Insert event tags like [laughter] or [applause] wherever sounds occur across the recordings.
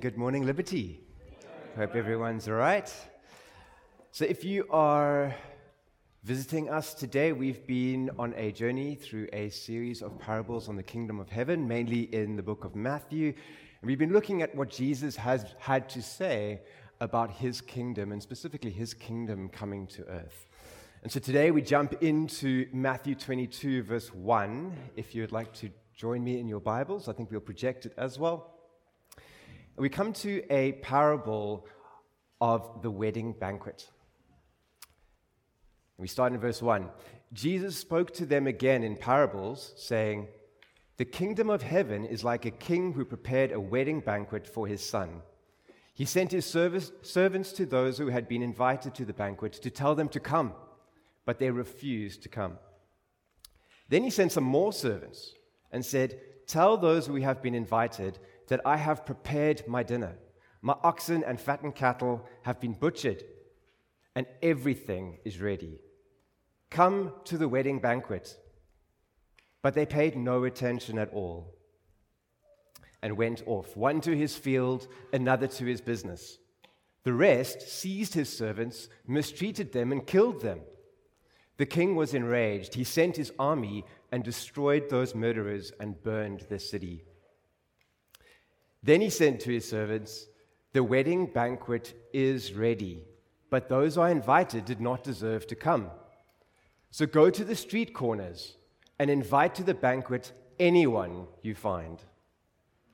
Good morning, Liberty. Hope everyone's all right. So, if you are visiting us today, we've been on a journey through a series of parables on the kingdom of heaven, mainly in the book of Matthew. And we've been looking at what Jesus has had to say about his kingdom, and specifically his kingdom coming to earth. And so today we jump into Matthew 22, verse 1. If you'd like to join me in your Bibles, I think we'll project it as well. We come to a parable of the wedding banquet. We start in verse 1. Jesus spoke to them again in parables, saying, The kingdom of heaven is like a king who prepared a wedding banquet for his son. He sent his service, servants to those who had been invited to the banquet to tell them to come but they refused to come. Then he sent some more servants and said, Tell those who have been invited that I have prepared my dinner. My oxen and fattened cattle have been butchered, and everything is ready. Come to the wedding banquet. But they paid no attention at all and went off, one to his field, another to his business. The rest seized his servants, mistreated them, and killed them. The king was enraged. He sent his army and destroyed those murderers and burned the city. Then he said to his servants, The wedding banquet is ready, but those I invited did not deserve to come. So go to the street corners and invite to the banquet anyone you find.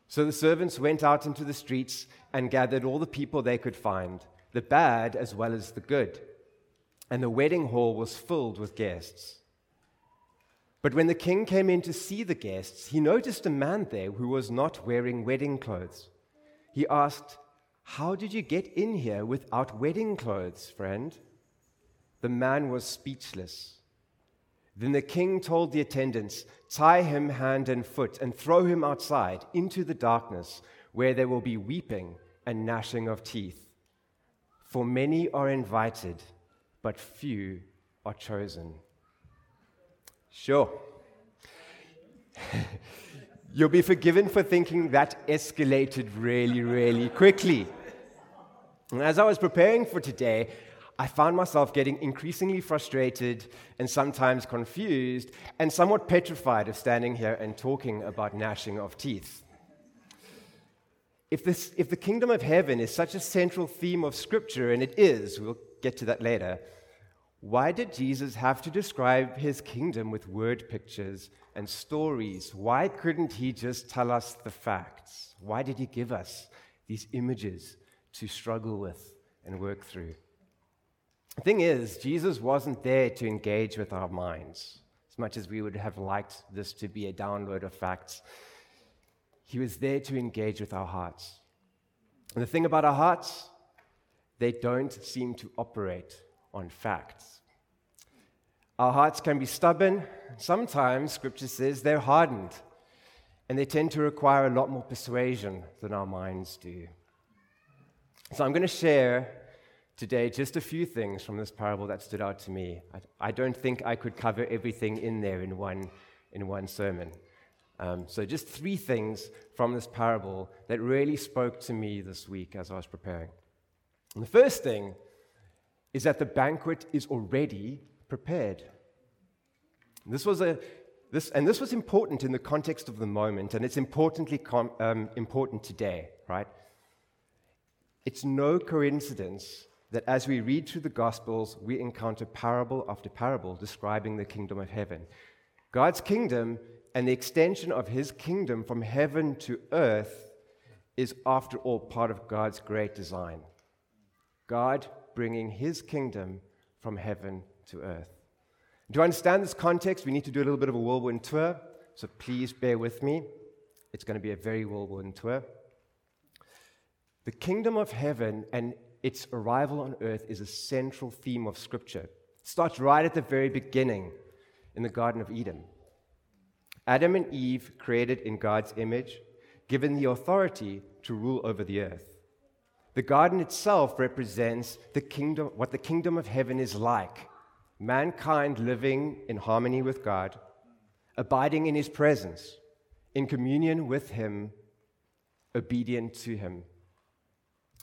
So the servants went out into the streets and gathered all the people they could find, the bad as well as the good and the wedding hall was filled with guests. But when the king came in to see the guests, he noticed a man there who was not wearing wedding clothes. He asked, How did you get in here without wedding clothes, friend? The man was speechless. Then the king told the attendants, Tie him hand and foot and throw him outside into the darkness, where there will be weeping and gnashing of teeth. For many are invited but few are chosen. Sure. [laughs] You'll be forgiven for thinking that escalated really, really quickly. And as I was preparing for today, I found myself getting increasingly frustrated and sometimes confused and somewhat petrified of standing here and talking about gnashing of teeth. If, this, if the kingdom of heaven is such a central theme of Scripture, and it is, we'll get to that later, why did Jesus have to describe his kingdom with word pictures and stories? Why couldn't he just tell us the facts? Why did he give us these images to struggle with and work through? The thing is, Jesus wasn't there to engage with our minds, as much as we would have liked this to be a download of facts. He was there to engage with our hearts. And the thing about our hearts, they don't seem to operate on facts. Our hearts can be stubborn. Sometimes, scripture says, they're hardened, and they tend to require a lot more persuasion than our minds do. So, I'm going to share today just a few things from this parable that stood out to me. I, I don't think I could cover everything in there in one, in one sermon. Um, so, just three things from this parable that really spoke to me this week as I was preparing. And the first thing is that the banquet is already prepared. This was a, this, and this was important in the context of the moment, and it's importantly com, um, important today, right? It's no coincidence that as we read through the Gospels, we encounter parable after parable describing the kingdom of heaven. God's kingdom and the extension of his kingdom from heaven to earth is, after all, part of God's great design. God bringing his kingdom from heaven to earth. To understand this context, we need to do a little bit of a whirlwind tour, so please bear with me. It's going to be a very whirlwind tour. The kingdom of heaven and its arrival on earth is a central theme of Scripture. It starts right at the very beginning in the Garden of Eden. Adam and Eve, created in God's image, given the authority to rule over the earth. The garden itself represents the kingdom, what the kingdom of heaven is like mankind living in harmony with God, abiding in his presence, in communion with him, obedient to him.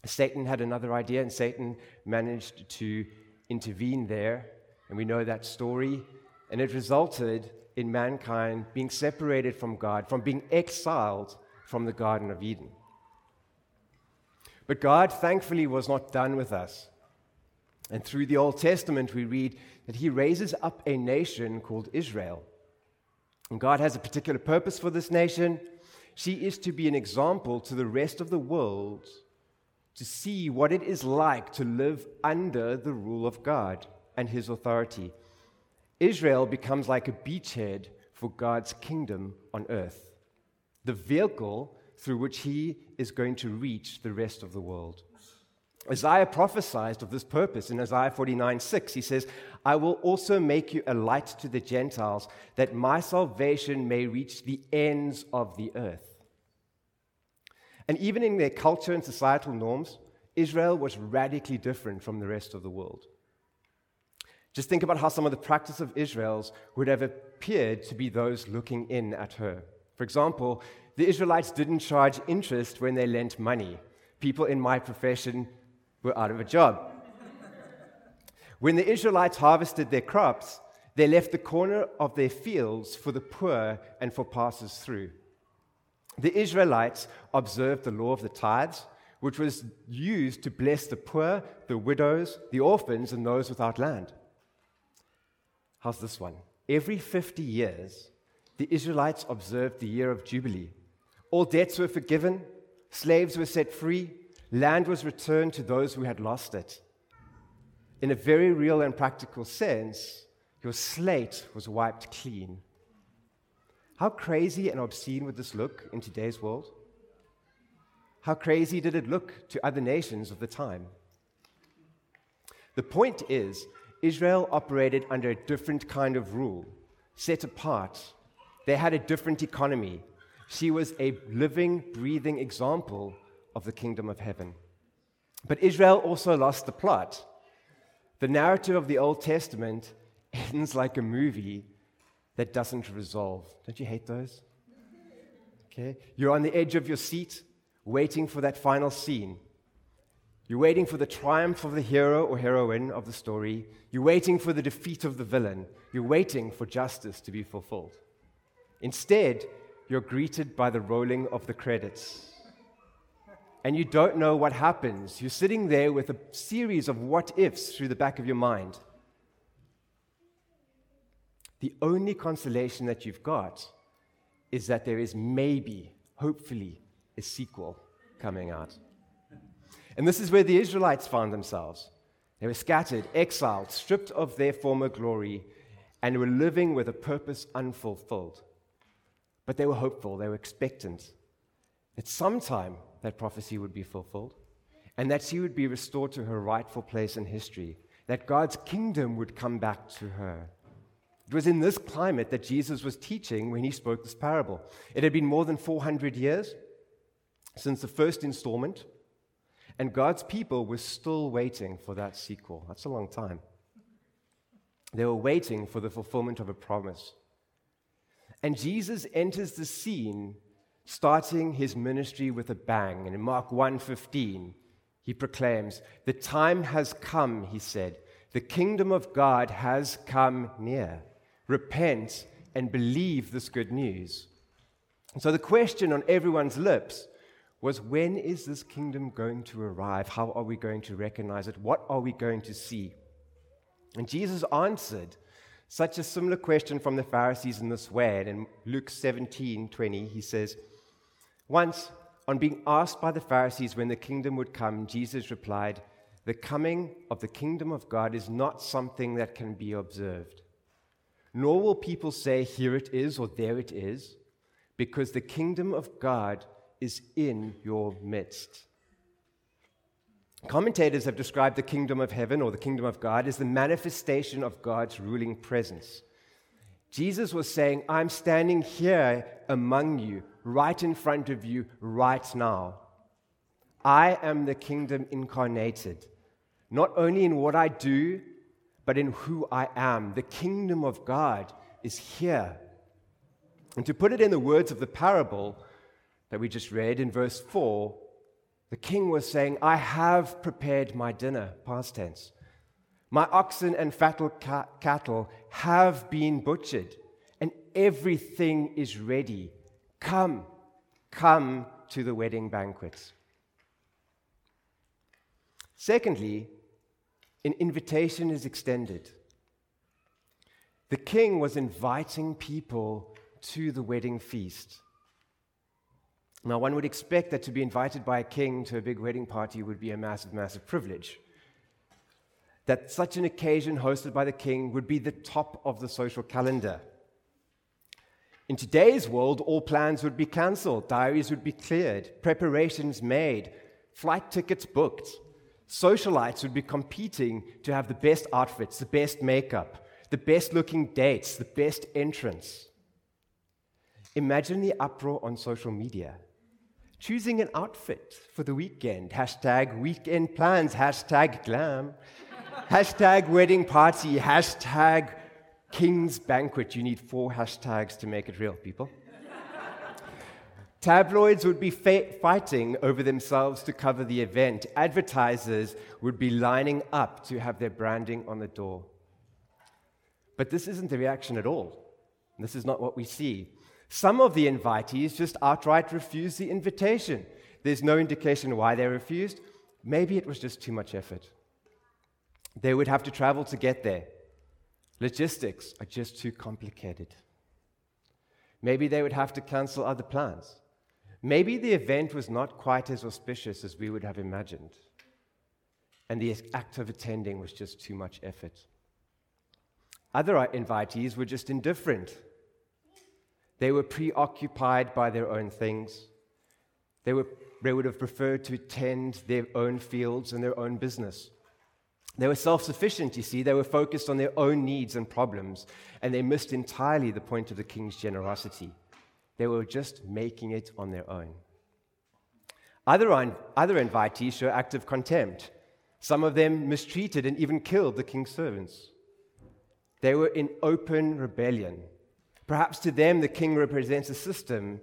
Satan had another idea, and Satan managed to intervene there. And we know that story. And it resulted in mankind being separated from God, from being exiled from the Garden of Eden. But God, thankfully, was not done with us. And through the Old Testament, we read that He raises up a nation called Israel. And God has a particular purpose for this nation. She is to be an example to the rest of the world to see what it is like to live under the rule of God and His authority. Israel becomes like a beachhead for God's kingdom on earth, the vehicle through which He is going to reach the rest of the world. Isaiah prophesied of this purpose in Isaiah 49 6. He says, I will also make you a light to the Gentiles, that my salvation may reach the ends of the earth. And even in their culture and societal norms, Israel was radically different from the rest of the world. Just think about how some of the practice of Israel's would have appeared to be those looking in at her. For example, the Israelites didn't charge interest when they lent money. People in my profession were out of a job. when the Israelites harvested their crops, they left the corner of their fields for the poor and for passers through. The Israelites observed the law of the tithes, which was used to bless the poor, the widows, the orphans, and those without land. How's this one? Every 50 years, the Israelites observed the year of Jubilee. All debts were forgiven, slaves were set free, land was returned to those who had lost it. In a very real and practical sense, your slate was wiped clean. How crazy and obscene would this look in today's world? How crazy did it look to other nations of the time? The point is, Israel operated under a different kind of rule, set apart. They had a different economy. She was a living, breathing example of the kingdom of heaven. But Israel also lost the plot. The narrative of the Old Testament [laughs] ends like a movie that doesn't resolve. Don't you hate those? Okay? You're on the edge of your seat, waiting for that final scene. You're waiting for the triumph of the hero or heroine of the story. You're waiting for the defeat of the villain. You're waiting for justice to be fulfilled. Instead, you're greeted by the rolling of the credits. And you don't know what happens. You're sitting there with a series of what ifs through the back of your mind. The only consolation that you've got is that there is maybe, hopefully, a sequel coming out. And this is where the Israelites found themselves. They were scattered, exiled, stripped of their former glory, and were living with a purpose unfulfilled. But they were hopeful, they were expectant that sometime that prophecy would be fulfilled and that she would be restored to her rightful place in history, that God's kingdom would come back to her. It was in this climate that Jesus was teaching when he spoke this parable. It had been more than 400 years since the first installment, and God's people were still waiting for that sequel. That's a long time. They were waiting for the fulfillment of a promise. And Jesus enters the scene starting his ministry with a bang. And in Mark 1:15, he proclaims, "The time has come," he said. "The kingdom of God has come near." repent, and believe this good news. So the question on everyone's lips was when is this kingdom going to arrive? How are we going to recognize it? What are we going to see? And Jesus answered such a similar question from the Pharisees in this way. And in Luke 17 20, he says, Once, on being asked by the Pharisees when the kingdom would come, Jesus replied, The coming of the kingdom of God is not something that can be observed nor will people say, Here it is or there it is, because the kingdom of God is in your midst. Commentators have described the kingdom of heaven or the kingdom of God as the manifestation of God's ruling presence. Jesus was saying, I'm standing here among you, right in front of you, right now. I am the kingdom incarnated, not only in what I do, but in who I am. The kingdom of God is here. And to put it in the words of the parable that we just read in verse 4, The king was saying, I have prepared my dinner, past tense. My oxen and fattle ca- cattle have been butchered, and everything is ready. Come, come to the wedding banquet. Secondly, an invitation is extended. The king was inviting people to the wedding feast. Now, one would expect that to be invited by a king to a big wedding party would be a massive, massive privilege. That such an occasion hosted by the king would be the top of the social calendar. In today's world, all plans would be cancelled, diaries would be cleared, preparations made, flight tickets booked. Socialites would be competing to have the best outfits, the best makeup, the best looking dates, the best entrance. Imagine the uproar on social media. Choosing an outfit for the weekend, hashtag weekend plans, hashtag glam, hashtag wedding party, hashtag king's banquet. You need four hashtags to make it real, people. Tabloids would be fa- fighting over themselves to cover the event. Advertisers would be lining up to have their branding on the door. But this isn't the reaction at all. This is not what we see. Some of the invitees just outright refused the invitation. There's no indication why they refused. Maybe it was just too much effort. They would have to travel to get there. Logistics are just too complicated. Maybe they would have to cancel other plans. Maybe the event was not quite as auspicious as we would have imagined, and the act of attending was just too much effort. Other invitees were just indifferent. They were preoccupied by their own things. They, were, they would have preferred to tend their own fields and their own business. They were self sufficient, you see. They were focused on their own needs and problems, and they missed entirely the point of the king's generosity. They were just making it on their own. Other, other invitees show active contempt. Some of them mistreated and even killed the king's servants. They were in open rebellion. Perhaps to them, the king represents a system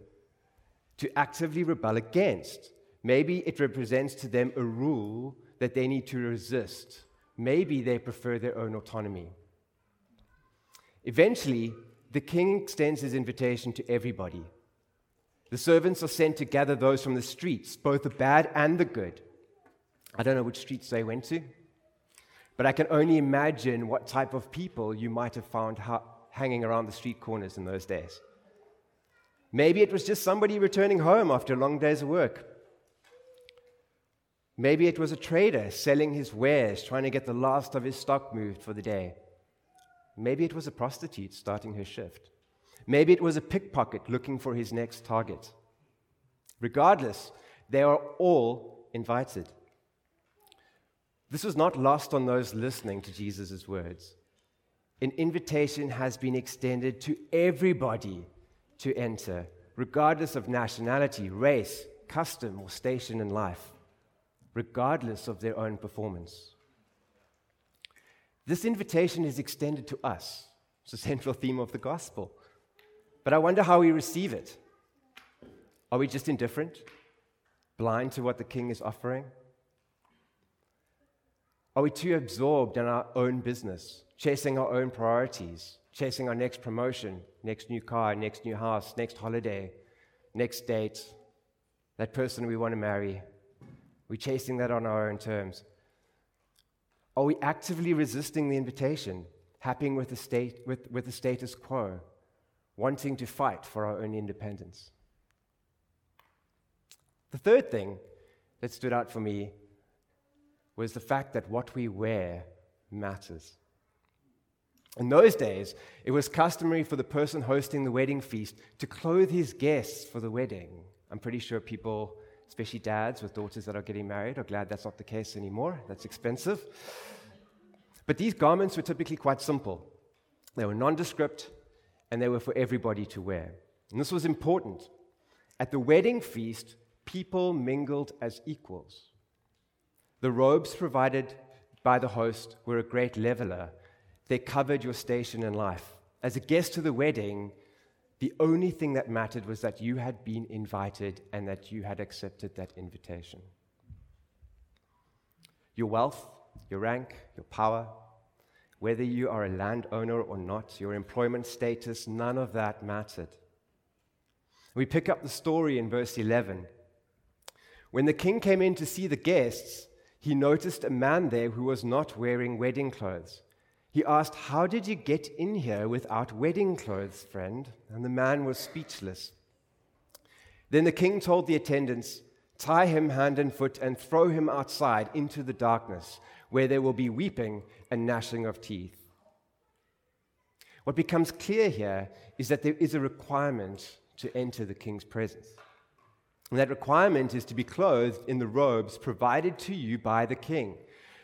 to actively rebel against. Maybe it represents to them a rule that they need to resist. Maybe they prefer their own autonomy. Eventually, the king extends his invitation to everybody. The servants are sent to gather those from the streets, both the bad and the good. I don't know which streets they went to, but I can only imagine what type of people you might have found hanging around the street corners in those days. Maybe it was just somebody returning home after a long day's work. Maybe it was a trader selling his wares, trying to get the last of his stock moved for the day. Maybe it was a prostitute starting her shift. Maybe it was a pickpocket looking for his next target. Regardless, they are all invited. This was not lost on those listening to Jesus' words. An invitation has been extended to everybody to enter, regardless of nationality, race, custom, or station in life, regardless of their own performance. This invitation is extended to us. It's the central theme of the gospel. But I wonder how we receive it. Are we just indifferent, blind to what the king is offering? Are we too absorbed in our own business, chasing our own priorities, chasing our next promotion, next new car, next new house, next holiday, next date, that person we want to marry? We're chasing that on our own terms. Are we actively resisting the invitation, happy with the, state, with, with the status quo, wanting to fight for our own independence? The third thing that stood out for me was the fact that what we wear matters. In those days, it was customary for the person hosting the wedding feast to clothe his guests for the wedding. I'm pretty sure people especially dads with daughters that are getting married are glad that's not the case anymore. That's expensive. But these garments were typically quite simple. They were nondescript and they were for everybody to wear. And this was important. At the wedding feast, people mingled as equals. The robes provided by the host were a great leveler. They covered your station in life. As a guest to the wedding, the only thing that mattered was that you had been invited and that you had accepted that invitation. Your wealth, your rank, your power, whether you are a landowner or not, your employment status, none of that mattered. We pick up the story in verse 11. When the king came in to see the guests, he noticed a man there who was not wearing wedding clothes. He asked, How did you get in here without wedding clothes, friend? And the man was speechless. Then the king told the attendants, Tie him hand and foot and throw him outside into the darkness, where there will be weeping and gnashing of teeth. What becomes clear here is that there is a requirement to enter the king's presence. And that requirement is to be clothed in the robes provided to you by the king.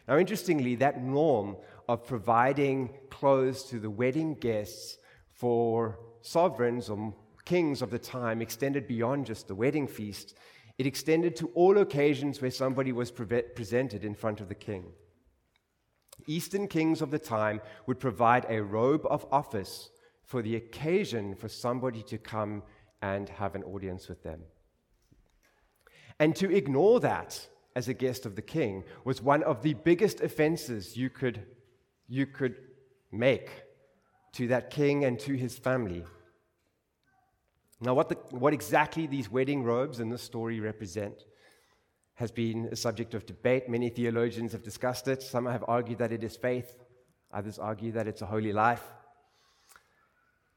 Now, interestingly, that norm of providing clothes to the wedding guests for sovereigns or kings of the time extended beyond just the wedding feast. It extended to all occasions where somebody was pre- presented in front of the king. Eastern kings of the time would provide a robe of office for the occasion for somebody to come and have an audience with them. And to ignore that as a guest of the king was one of the biggest offenses you could, you could make to that king and to his family. Now, what, the, what exactly these wedding robes in this story represent has been a subject of debate. Many theologians have discussed it. Some have argued that it is faith, others argue that it's a holy life.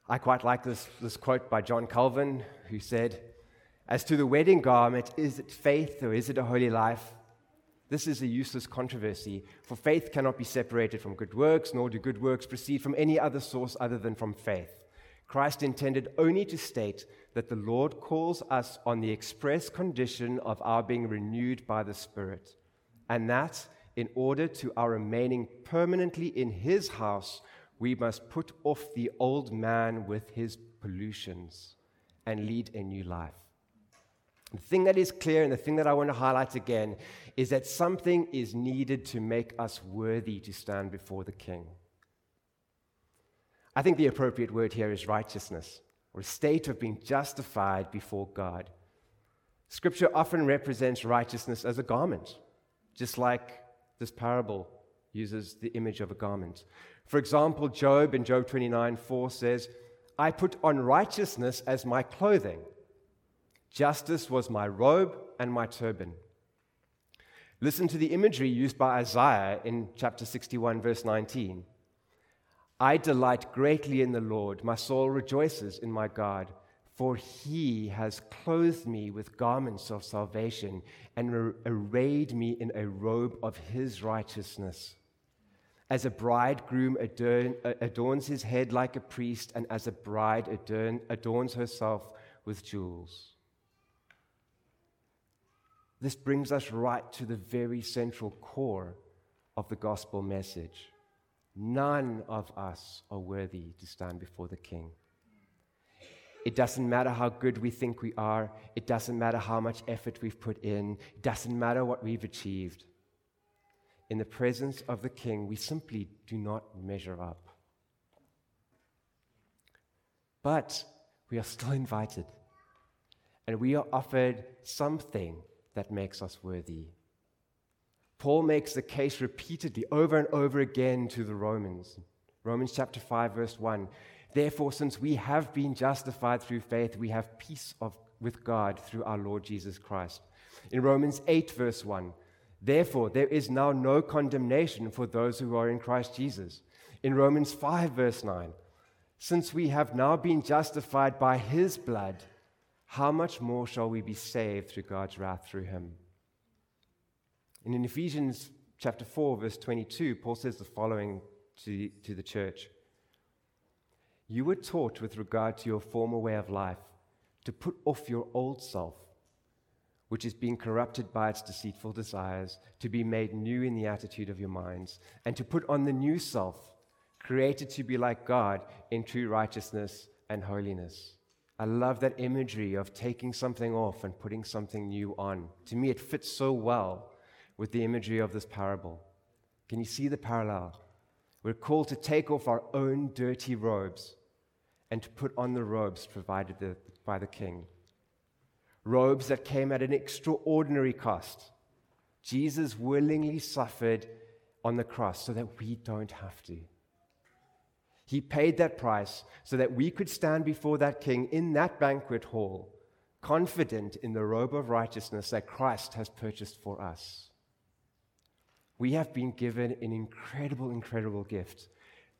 I quite like this, this quote by John Calvin, who said, As to the wedding garment, is it faith or is it a holy life? This is a useless controversy, for faith cannot be separated from good works, nor do good works proceed from any other source other than from faith. Christ intended only to state that the Lord calls us on the express condition of our being renewed by the Spirit, and that in order to our remaining permanently in His house, we must put off the old man with his pollutions and lead a new life. The thing that is clear and the thing that I want to highlight again is that something is needed to make us worthy to stand before the King. I think the appropriate word here is righteousness, or a state of being justified before God. Scripture often represents righteousness as a garment, just like this parable uses the image of a garment. For example, Job in Job 29 4 says, I put on righteousness as my clothing, justice was my robe and my turban. Listen to the imagery used by Isaiah in chapter 61, verse 19. I delight greatly in the Lord. My soul rejoices in my God, for he has clothed me with garments of salvation and arrayed me in a robe of his righteousness. As a bridegroom adorn, adorns his head like a priest, and as a bride adorn, adorns herself with jewels. This brings us right to the very central core of the gospel message. None of us are worthy to stand before the King. It doesn't matter how good we think we are. It doesn't matter how much effort we've put in. It doesn't matter what we've achieved. In the presence of the King, we simply do not measure up. But we are still invited, and we are offered something that makes us worthy. Paul makes the case repeatedly over and over again to the Romans. Romans chapter 5, verse 1. Therefore, since we have been justified through faith, we have peace of, with God through our Lord Jesus Christ. In Romans 8, verse 1, therefore, there is now no condemnation for those who are in Christ Jesus. In Romans 5, verse 9, since we have now been justified by his blood, how much more shall we be saved through God's wrath through him? And in Ephesians chapter 4, verse 22, Paul says the following to, to the church You were taught with regard to your former way of life to put off your old self, which is being corrupted by its deceitful desires, to be made new in the attitude of your minds, and to put on the new self, created to be like God in true righteousness and holiness. I love that imagery of taking something off and putting something new on. To me, it fits so well with the imagery of this parable. Can you see the parallel? We're called to take off our own dirty robes and to put on the robes provided by the king. Robes that came at an extraordinary cost. Jesus willingly suffered on the cross so that we don't have to. He paid that price so that we could stand before that king in that banquet hall, confident in the robe of righteousness that Christ has purchased for us. We have been given an incredible, incredible gift.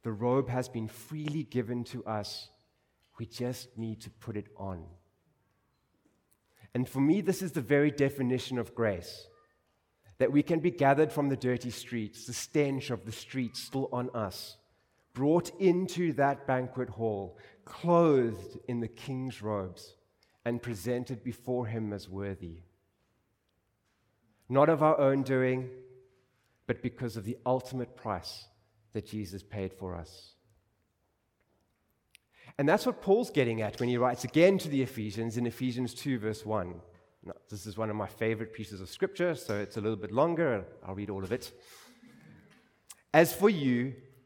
The robe has been freely given to us. We just need to put it on. And for me, this is the very definition of grace that we can be gathered from the dirty streets, the stench of the streets still on us brought into that banquet hall, clothed in the king's robes, and presented before him as worthy. Not of our own doing, but because of the ultimate price that Jesus paid for us. And that's what Paul's getting at when he writes again to the Ephesians in Ephesians 2, verse 1. Now, this is one of my favorite pieces of scripture, so it's a little bit longer. I'll read all of it. As for you,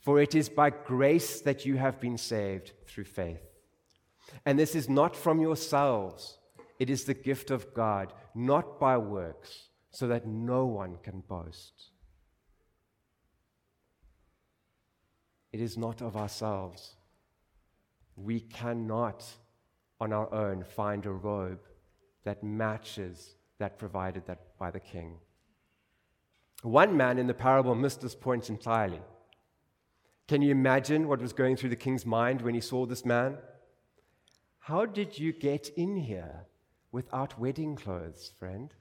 For it is by grace that you have been saved through faith. And this is not from yourselves, it is the gift of God, not by works, so that no one can boast. It is not of ourselves. We cannot, on our own, find a robe that matches that provided that by the king. One man in the parable missed this point entirely. Can you imagine what was going through the king's mind when he saw this man? How did you get in here without wedding clothes, friend?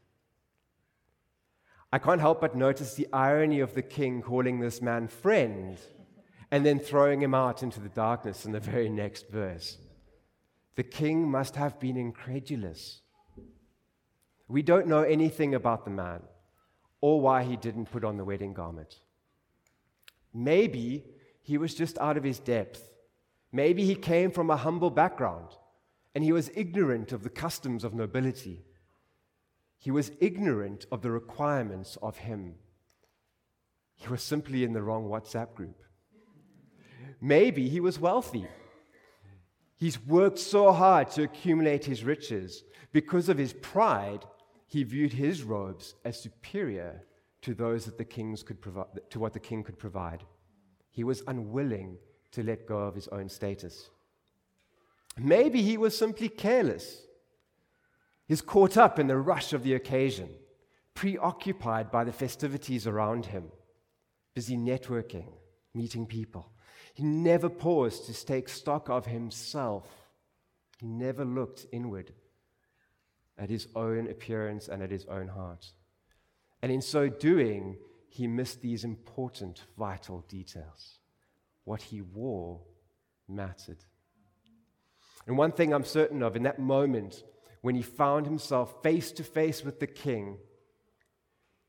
I can't help but notice the irony of the king calling this man friend and then throwing him out into the darkness in the very next verse. The king must have been incredulous. We don't know anything about the man or why he didn't put on the wedding garment. Maybe he was just out of his depth. Maybe he came from a humble background and he was ignorant of the customs of nobility. He was ignorant of the requirements of him. He was simply in the wrong WhatsApp group. Maybe he was wealthy. He's worked so hard to accumulate his riches. Because of his pride, he viewed his robes as superior to those that the kings could provide, to what the king could provide. He was unwilling to let go of his own status. Maybe he was simply careless. He's caught up in the rush of the occasion, preoccupied by the festivities around him, busy networking, meeting people. He never paused to take stock of himself. He never looked inward at his own appearance and at his own heart. And in so doing, he missed these important, vital details. What he wore mattered. And one thing I'm certain of in that moment, when he found himself face to face with the king,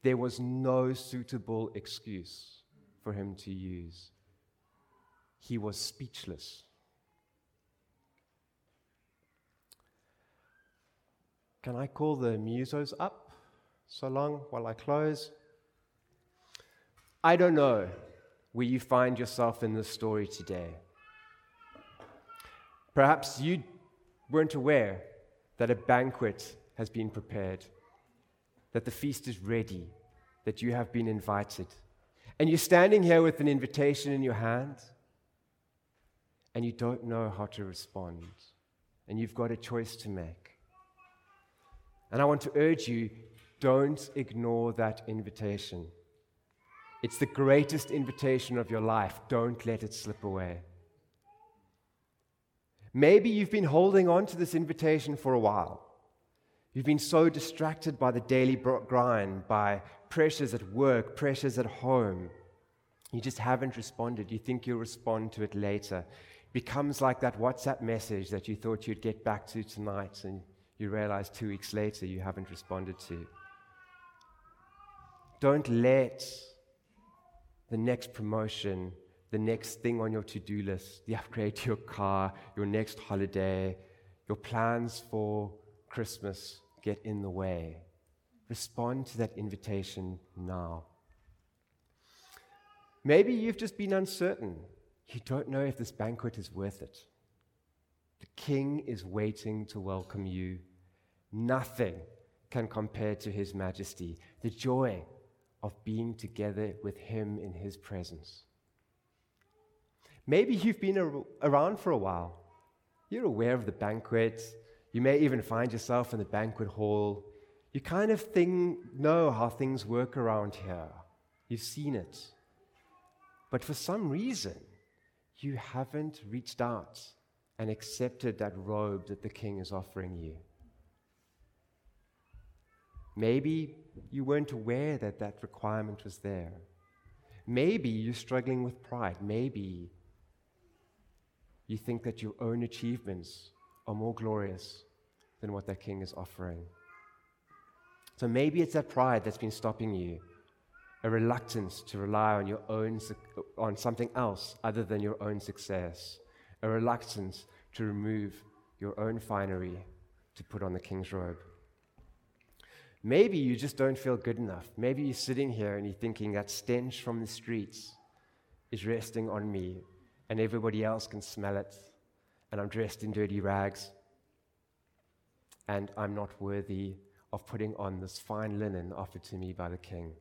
there was no suitable excuse for him to use. He was speechless. Can I call the musos up so long while I close? I don't know where you find yourself in this story today. Perhaps you weren't aware that a banquet has been prepared, that the feast is ready, that you have been invited. And you're standing here with an invitation in your hand, and you don't know how to respond, and you've got a choice to make. And I want to urge you don't ignore that invitation. It's the greatest invitation of your life. Don't let it slip away. Maybe you've been holding on to this invitation for a while. You've been so distracted by the daily grind, by pressures at work, pressures at home. You just haven't responded. You think you'll respond to it later. It becomes like that WhatsApp message that you thought you'd get back to tonight, and you realize two weeks later you haven't responded to. Don't let the next promotion, the next thing on your to do list, the upgrade to your car, your next holiday, your plans for Christmas get in the way. Respond to that invitation now. Maybe you've just been uncertain. You don't know if this banquet is worth it. The king is waiting to welcome you. Nothing can compare to his majesty. The joy of being together with him in his presence. Maybe you've been ar- around for a while. You're aware of the banquet. You may even find yourself in the banquet hall. You kind of think, know how things work around here. You've seen it. But for some reason, you haven't reached out and accepted that robe that the king is offering you. Maybe you weren't aware that that requirement was there. Maybe you're struggling with pride. Maybe you think that your own achievements are more glorious than what that king is offering. So maybe it's that pride that's been stopping you, a reluctance to rely on your own on something else other than your own success, a reluctance to remove your own finery to put on the king's robe. Maybe you just don't feel good enough. Maybe you're sitting here and you're thinking that stench from the streets is resting on me and everybody else can smell it and I'm dressed in dirty rags and I'm not worthy of putting on this fine linen offered to me by the king.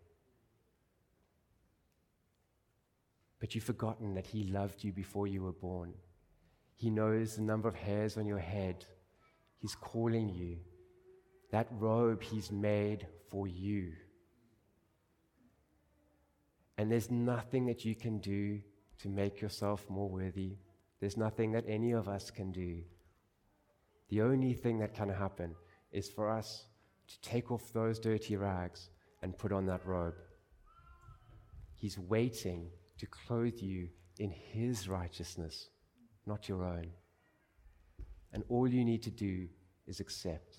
But you've forgotten that he loved you before you were born. He knows the number of hairs on your head. He's calling you. That robe he's made for you. And there's nothing that you can do to make yourself more worthy. There's nothing that any of us can do. The only thing that can happen is for us to take off those dirty rags and put on that robe. He's waiting to clothe you in His righteousness, not your own. And all you need to do is accept.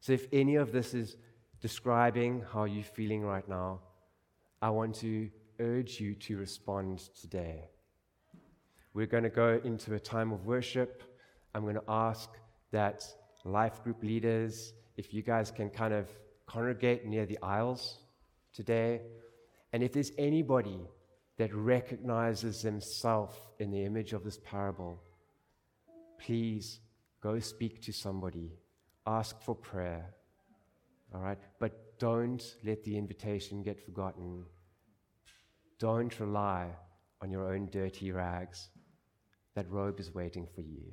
So if any of this is describing how you're feeling right now, I want to urge you to respond today. We're going to go into a time of worship. I'm going to ask that life group leaders, if you guys can kind of congregate near the aisles today. And if there's anybody that recognizes themselves in the image of this parable, please go speak to somebody ask for prayer. All right? But don't let the invitation get forgotten. Don't rely on your own dirty rags. That robe is waiting for you.